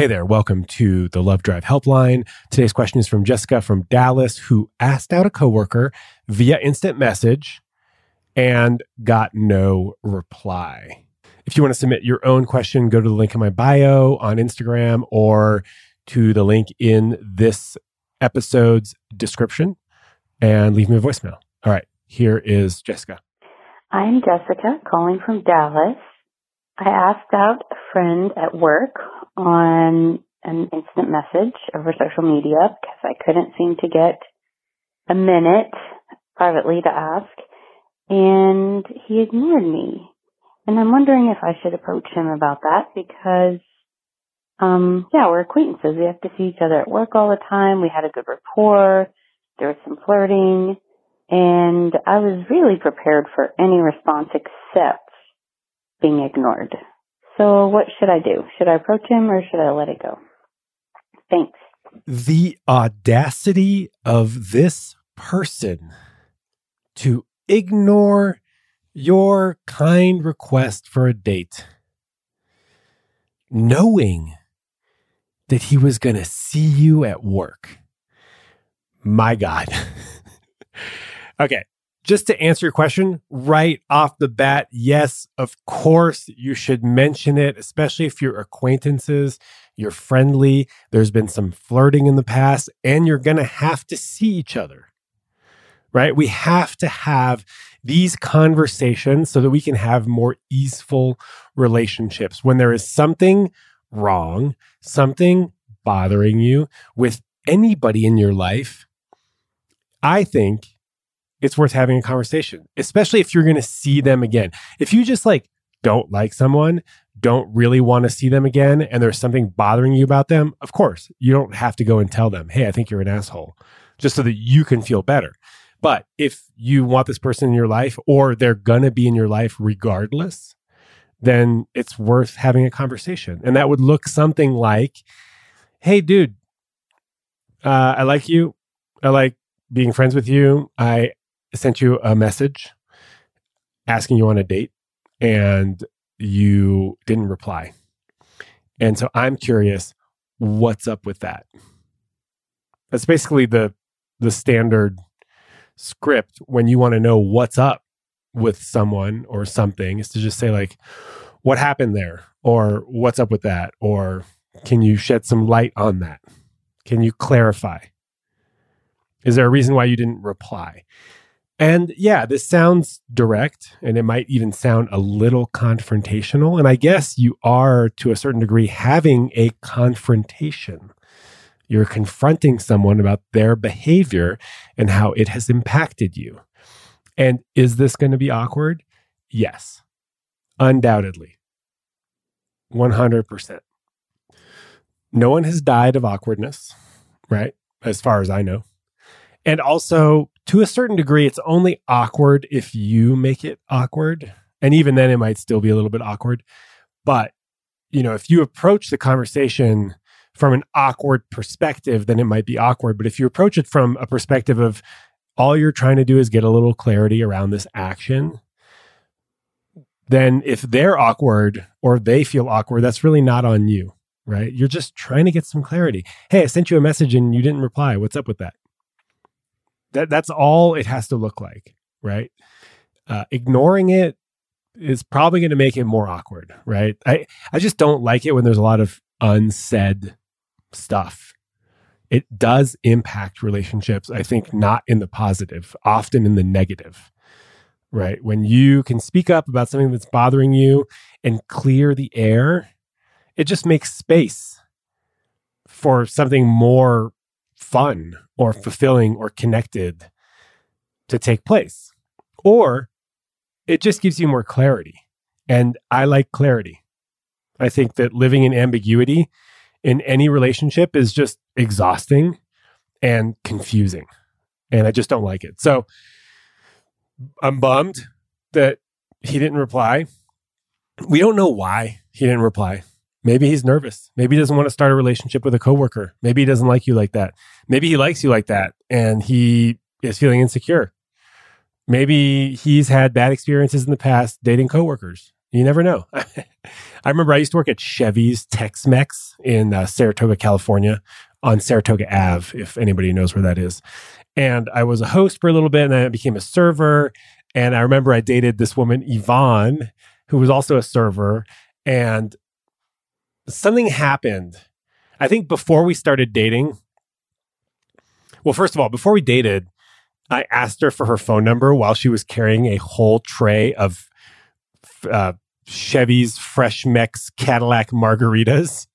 Hey there, welcome to the Love Drive Helpline. Today's question is from Jessica from Dallas, who asked out a coworker via instant message and got no reply. If you want to submit your own question, go to the link in my bio on Instagram or to the link in this episode's description and leave me a voicemail. All right, here is Jessica. I'm Jessica calling from Dallas. I asked out a friend at work on an instant message over social media because I couldn't seem to get a minute privately to ask and he ignored me. And I'm wondering if I should approach him about that because um yeah, we're acquaintances. We have to see each other at work all the time. We had a good rapport. There was some flirting and I was really prepared for any response except being ignored. So what should I do? Should I approach him or should I let it go? Thanks. The audacity of this person to ignore your kind request for a date, knowing that he was going to see you at work. My God. okay. Just to answer your question right off the bat, yes, of course, you should mention it, especially if you're acquaintances, you're friendly, there's been some flirting in the past, and you're going to have to see each other, right? We have to have these conversations so that we can have more easeful relationships. When there is something wrong, something bothering you with anybody in your life, I think it's worth having a conversation, especially if you're going to see them again. If you just like don't like someone, don't really want to see them again, and there's something bothering you about them, of course, you don't have to go and tell them, hey, I think you're an asshole, just so that you can feel better. But if you want this person in your life or they're going to be in your life regardless, then it's worth having a conversation. And that would look something like, hey, dude, uh, I like you. I like being friends with you. I sent you a message asking you on a date and you didn't reply. And so I'm curious what's up with that. That's basically the the standard script when you want to know what's up with someone or something is to just say like what happened there or what's up with that or can you shed some light on that? Can you clarify? Is there a reason why you didn't reply? And yeah, this sounds direct and it might even sound a little confrontational. And I guess you are, to a certain degree, having a confrontation. You're confronting someone about their behavior and how it has impacted you. And is this going to be awkward? Yes, undoubtedly. 100%. No one has died of awkwardness, right? As far as I know. And also, to a certain degree, it's only awkward if you make it awkward. And even then, it might still be a little bit awkward. But, you know, if you approach the conversation from an awkward perspective, then it might be awkward. But if you approach it from a perspective of all you're trying to do is get a little clarity around this action, then if they're awkward or they feel awkward, that's really not on you, right? You're just trying to get some clarity. Hey, I sent you a message and you didn't reply. What's up with that? That that's all it has to look like, right? Uh, ignoring it is probably going to make it more awkward, right? I I just don't like it when there's a lot of unsaid stuff. It does impact relationships. I think not in the positive, often in the negative. Right? When you can speak up about something that's bothering you and clear the air, it just makes space for something more fun or fulfilling or connected to take place. Or it just gives you more clarity. And I like clarity. I think that living in ambiguity in any relationship is just exhausting and confusing. And I just don't like it. So I'm bummed that he didn't reply. We don't know why he didn't reply. Maybe he's nervous. Maybe he doesn't want to start a relationship with a coworker. Maybe he doesn't like you like that. Maybe he likes you like that and he is feeling insecure. Maybe he's had bad experiences in the past dating coworkers You never know. I remember I used to work at Chevy's Tex Mex in uh, Saratoga, California, on Saratoga Ave, if anybody knows where that is. And I was a host for a little bit and then I became a server. And I remember I dated this woman, Yvonne, who was also a server. And something happened. I think before we started dating, well, first of all, before we dated, I asked her for her phone number while she was carrying a whole tray of uh, Chevy's Fresh Mex Cadillac margaritas.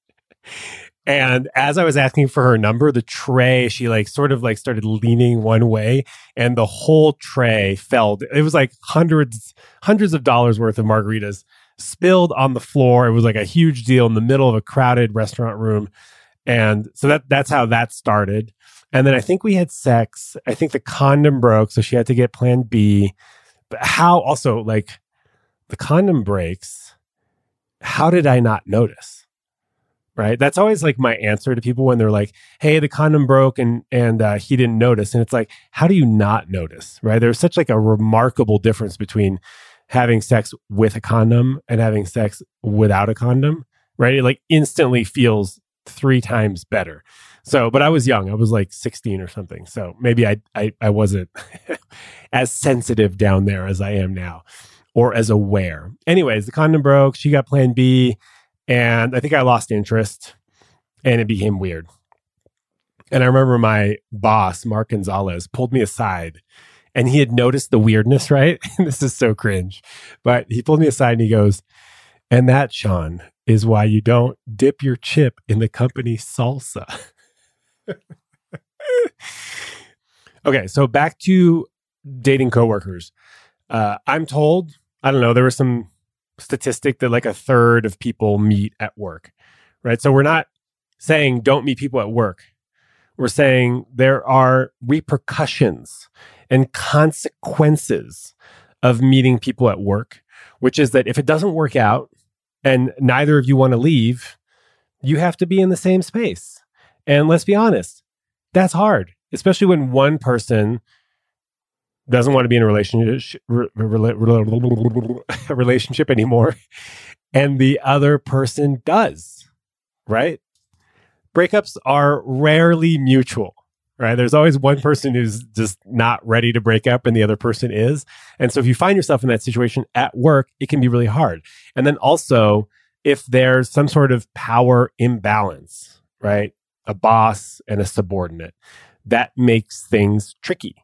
And as I was asking for her number, the tray, she like sort of like started leaning one way and the whole tray fell. It was like hundreds, hundreds of dollars worth of margaritas spilled on the floor. It was like a huge deal in the middle of a crowded restaurant room. And so that that's how that started. And then I think we had sex. I think the condom broke, so she had to get plan B. But how also like the condom breaks, how did I not notice? Right? That's always like my answer to people when they're like, "Hey, the condom broke and and uh, he didn't notice." And it's like, how do you not notice? Right? There's such like a remarkable difference between having sex with a condom and having sex without a condom. Right? It like instantly feels three times better. So, but I was young. I was like 16 or something. So maybe I I, I wasn't as sensitive down there as I am now or as aware. Anyways, the condom broke. She got plan B. And I think I lost interest and it became weird. And I remember my boss, Mark Gonzalez, pulled me aside and he had noticed the weirdness, right? this is so cringe. But he pulled me aside and he goes, And that, Shaun, is why you don't dip your chip in the company salsa. okay, so back to dating coworkers. Uh, I'm told I don't know, there was some statistic that like a third of people meet at work, right? So we're not saying don't meet people at work. We're saying there are repercussions and consequences of meeting people at work, which is that if it doesn't work out and neither of you want to leave, you have to be in the same space. And let's be honest, that's hard, especially when one person doesn't want to be in a relationship relationship anymore and the other person does right breakups are rarely mutual right? There's always one person who's just not ready to break up and the other person is. And so if you find yourself in that situation at work it can be really hard. And then also if there's some sort of power imbalance right? A boss and a subordinate that makes things tricky.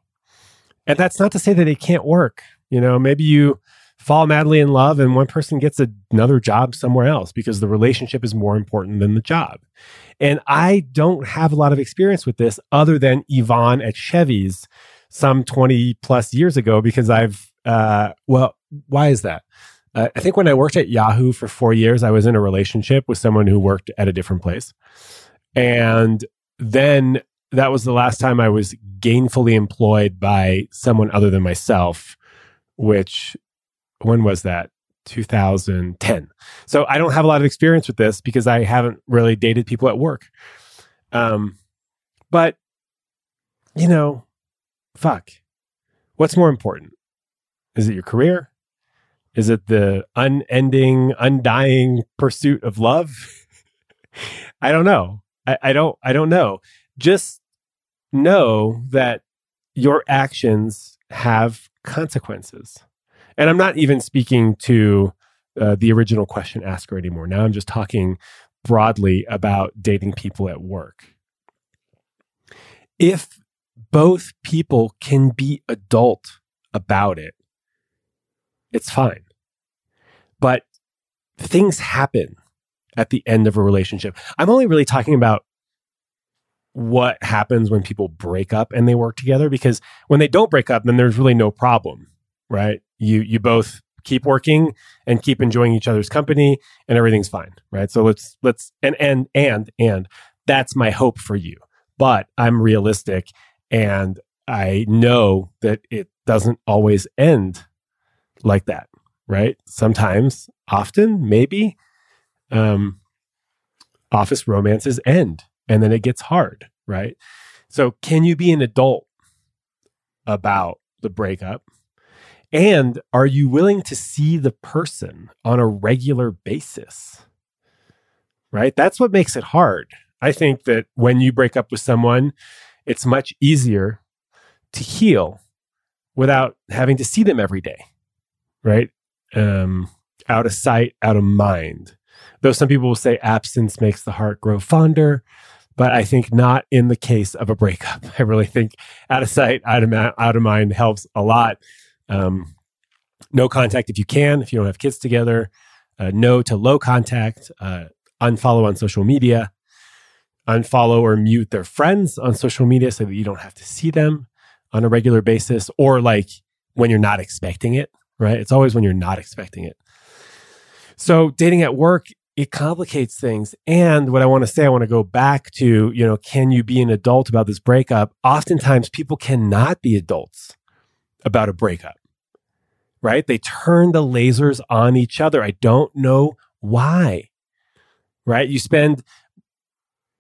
And that's not to say that it can't work. You know, maybe you fall madly in love and one person gets another job somewhere else because the relationship is more important than the job. And I don't have a lot of experience with this other than Yvonne at Chevy's some 20 plus years ago because I've, uh, well, why is that? Uh, I think when I worked at Yahoo for four years, I was in a relationship with someone who worked at a different place. And then that was the last time I was gainfully employed by someone other than myself, which when was that? 2010. So I don't have a lot of experience with this because I haven't really dated people at work. Um, but you know, fuck. What's more important? Is it your career? Is it the unending, undying pursuit of love? I don't know. I, I don't. I don't know. Just know that your actions have consequences. And I'm not even speaking to uh, the original question asker anymore. Now I'm just talking broadly about dating people at work. If both people can be adult about it, it's fine. But things happen at the end of a relationship. I'm only really talking about what happens when people break up and they work together because when they don't break up then there's really no problem right you you both keep working and keep enjoying each other's company and everything's fine right so let's let's and and and and that's my hope for you but i'm realistic and i know that it doesn't always end like that right sometimes often maybe um office romances end and then it gets hard, right? So, can you be an adult about the breakup? And are you willing to see the person on a regular basis? Right? That's what makes it hard. I think that when you break up with someone, it's much easier to heal without having to see them every day. Right? Um, out of sight, out of mind. Though some people will say absence makes the heart grow fonder, but I think not in the case of a breakup. I really think out of sight, out of, out of mind helps a lot. Um, no contact if you can, if you don't have kids together. Uh, no to low contact. Uh, unfollow on social media. Unfollow or mute their friends on social media so that you don't have to see them on a regular basis or like when you're not expecting it, right? It's always when you're not expecting it. So, dating at work, it complicates things. And what I want to say, I want to go back to, you know, can you be an adult about this breakup? Oftentimes, people cannot be adults about a breakup right? They turn the lasers on each other. I don't know why, right? You spend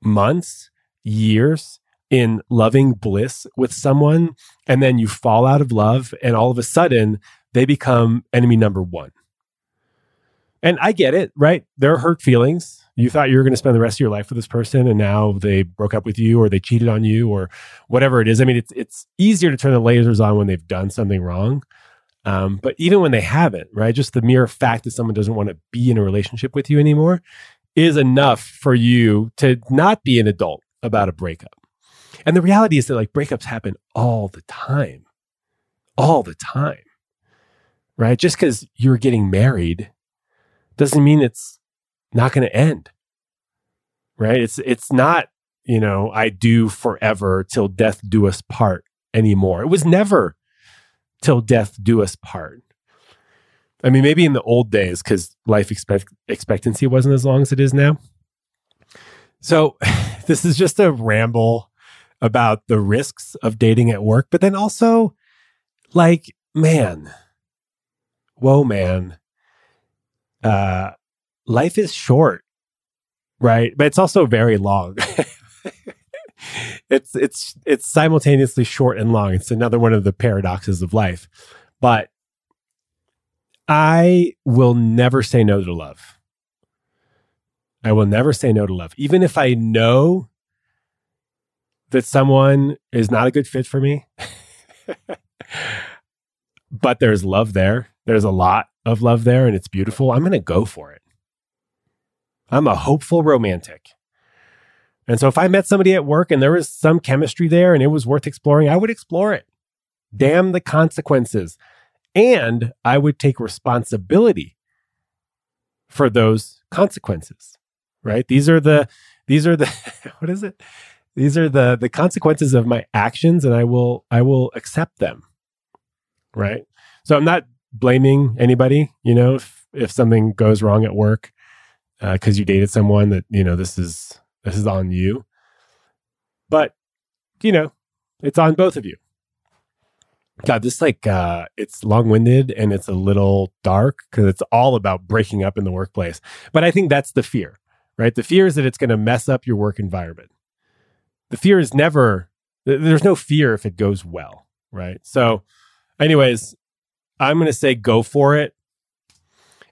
months, years in loving bliss with someone, and then you fall out of love, and all of a sudden they become enemy number one. And I get it, right? There are hurt feelings. You thought you were going to spend the rest of your life with this person, and now they broke up with you, or they cheated on you, or whatever it is. I mean, it's it's easier to turn the lasers on when they've done something wrong. Um, but even when they haven't, right, just the mere fact that someone doesn't want to be in a relationship with you anymore is enough for you to not be an adult about a breakup. And the reality is that like breakups happen all the time, all the time, right? Just because you're getting married doesn't mean it's not going to end, right? It's it's not you know I do forever till death do us part anymore. It was never till death do us part. I mean, maybe in the old days, because life expect- expectancy wasn't as long as it is now. So, this is just a ramble about the risks of dating at work, but then also, like, man, whoa, man, uh, life is short, right? But it's also very long. it's it's it's simultaneously short and long. It's another one of the paradoxes of life. But I will never say no to love. I will never say no to love. Even if I know that someone is not a good fit for me, but there's love there. There's a lot of love there and it's beautiful. I'm going to go for it. I'm a hopeful romantic. And so if I met somebody at work and there was some chemistry there and it was worth exploring, I would explore it. Damn the consequences. And I would take responsibility for those consequences. Right? These are the these are the what is it? These are the the consequences of my actions and I will I will accept them. Right? So I'm not blaming anybody, you know, if if something goes wrong at work because uh, you dated someone that, you know, this is this is on you. But, you know, it's on both of you. God, this like uh it's long-winded and it's a little dark because it's all about breaking up in the workplace. But I think that's the fear, right? The fear is that it's going to mess up your work environment. The fear is never there's no fear if it goes well, right? So, anyways, I'm going to say go for it.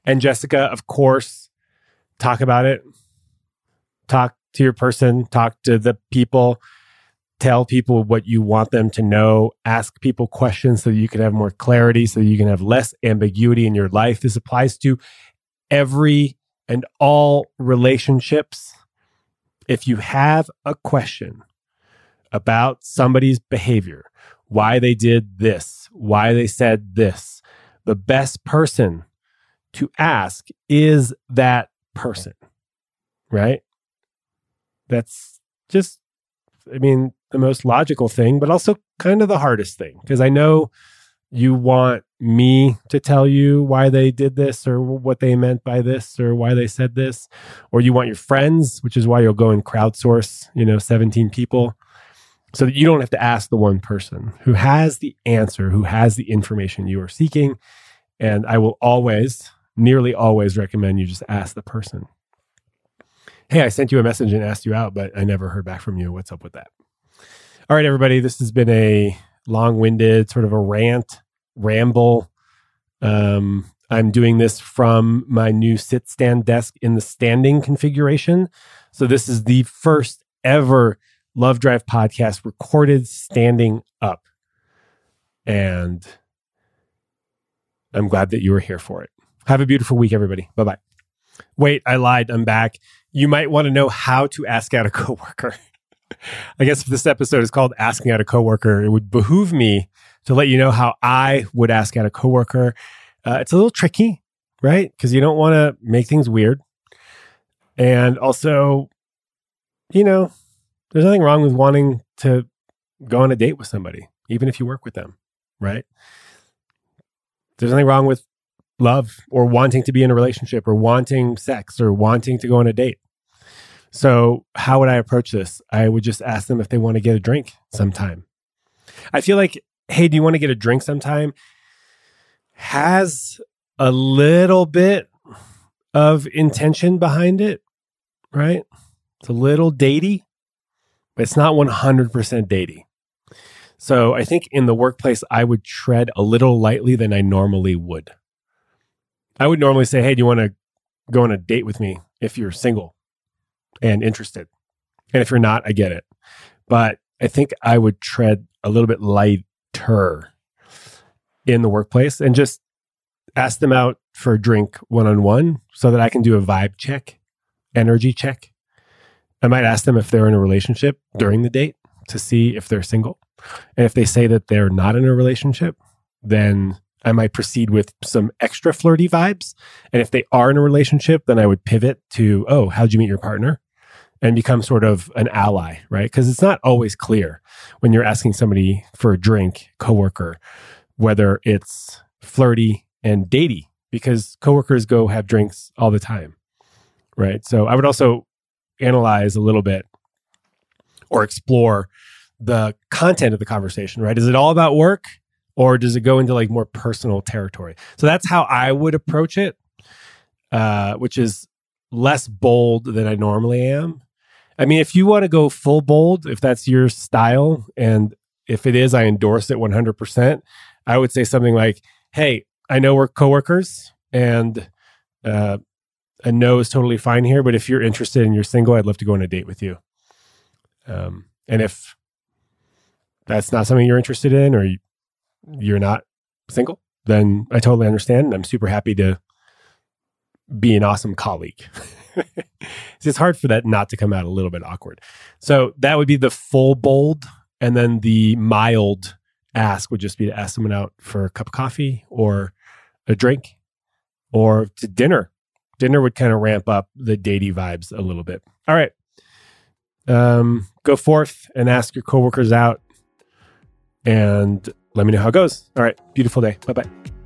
And Jessica, of course, talk about it. Talk to your person, talk to the people, tell people what you want them to know, ask people questions so you can have more clarity, so you can have less ambiguity in your life. This applies to every and all relationships. If you have a question about somebody's behavior, why they did this, why they said this, the best person to ask is that person, right? That's just, I mean, the most logical thing, but also kind of the hardest thing because I know you want me to tell you why they did this or what they meant by this or why they said this or you want your friends which is why you'll go and crowdsource you know 17 people so that you don't have to ask the one person who has the answer who has the information you are seeking and i will always nearly always recommend you just ask the person hey, I sent you a message and asked you out, but I never heard back from you. What's up with that? All right, everybody, this has been a long winded, sort of a rant, ramble Um, I'm doing this from my new sit stand desk in the standing configuration. So this is the first ever Love Drive podcast recorded standing up. And I'm glad that you were here for it. Have a beautiful week, everybody. Bye bye. Wait, I lied. I'm back. You might want to know how to ask out a coworker. I guess if this episode is called Asking Out a Coworker, it would behoove me to let you know how I would ask out a coworker. Uh, it's a little tricky, right? Because you don't want to make things weird. And also, you know, there's nothing wrong with wanting to go on a date with somebody, even if you work with them, right? There's nothing wrong with love or wanting to be in a relationship or wanting sex or wanting to go on a date. So, how would I approach this? I would just ask them if they want to get a drink sometime. I feel like, hey, do you want to get a drink sometime? Has a little bit of intention behind it, right? It's a little datey, but it's not 100% datey. So I think in the workplace, I would tread a little lightly than I normally would. I would normally say, Hey, do you want to go on a date with me if you're single and interested? And if you're not, I get it. But I think I would tread a little bit lighter in the workplace and just ask them out for a drink one on one so that I can do a vibe check, energy check. I might ask them if they're in a relationship during the date to see if they're single. And if they say that they're not in a relationship, then I might proceed with some extra flirty vibes. And if they are in a relationship, then I would pivot to, oh, how'd you meet your partner? And become sort of an ally, right? Because it's not always clear when you're asking somebody for a drink, coworker, whether it's flirty and datey, because coworkers go have drinks all the time, right? So I would also analyze a little bit or explore the content of the conversation, right? Is it all about work? Or does it go into like more personal territory? So that's how I would approach it, uh, which is less bold than I normally am. I mean, if you want to go full bold, if that's your style, and if it is, I endorse it 100%. I would say something like, Hey, I know we're coworkers and uh, a no is totally fine here, but if you're interested and you're single, I'd love to go on a date with you. Um, and if that's not something you're interested in, or you, you're not single, then I totally understand. I'm super happy to be an awesome colleague. it's hard for that not to come out a little bit awkward. So that would be the full bold. And then the mild ask would just be to ask someone out for a cup of coffee or a drink or to dinner. Dinner would kind of ramp up the datey vibes a little bit. All right. Um, go forth and ask your coworkers out and let me know how it goes. All right. Beautiful day. Bye bye.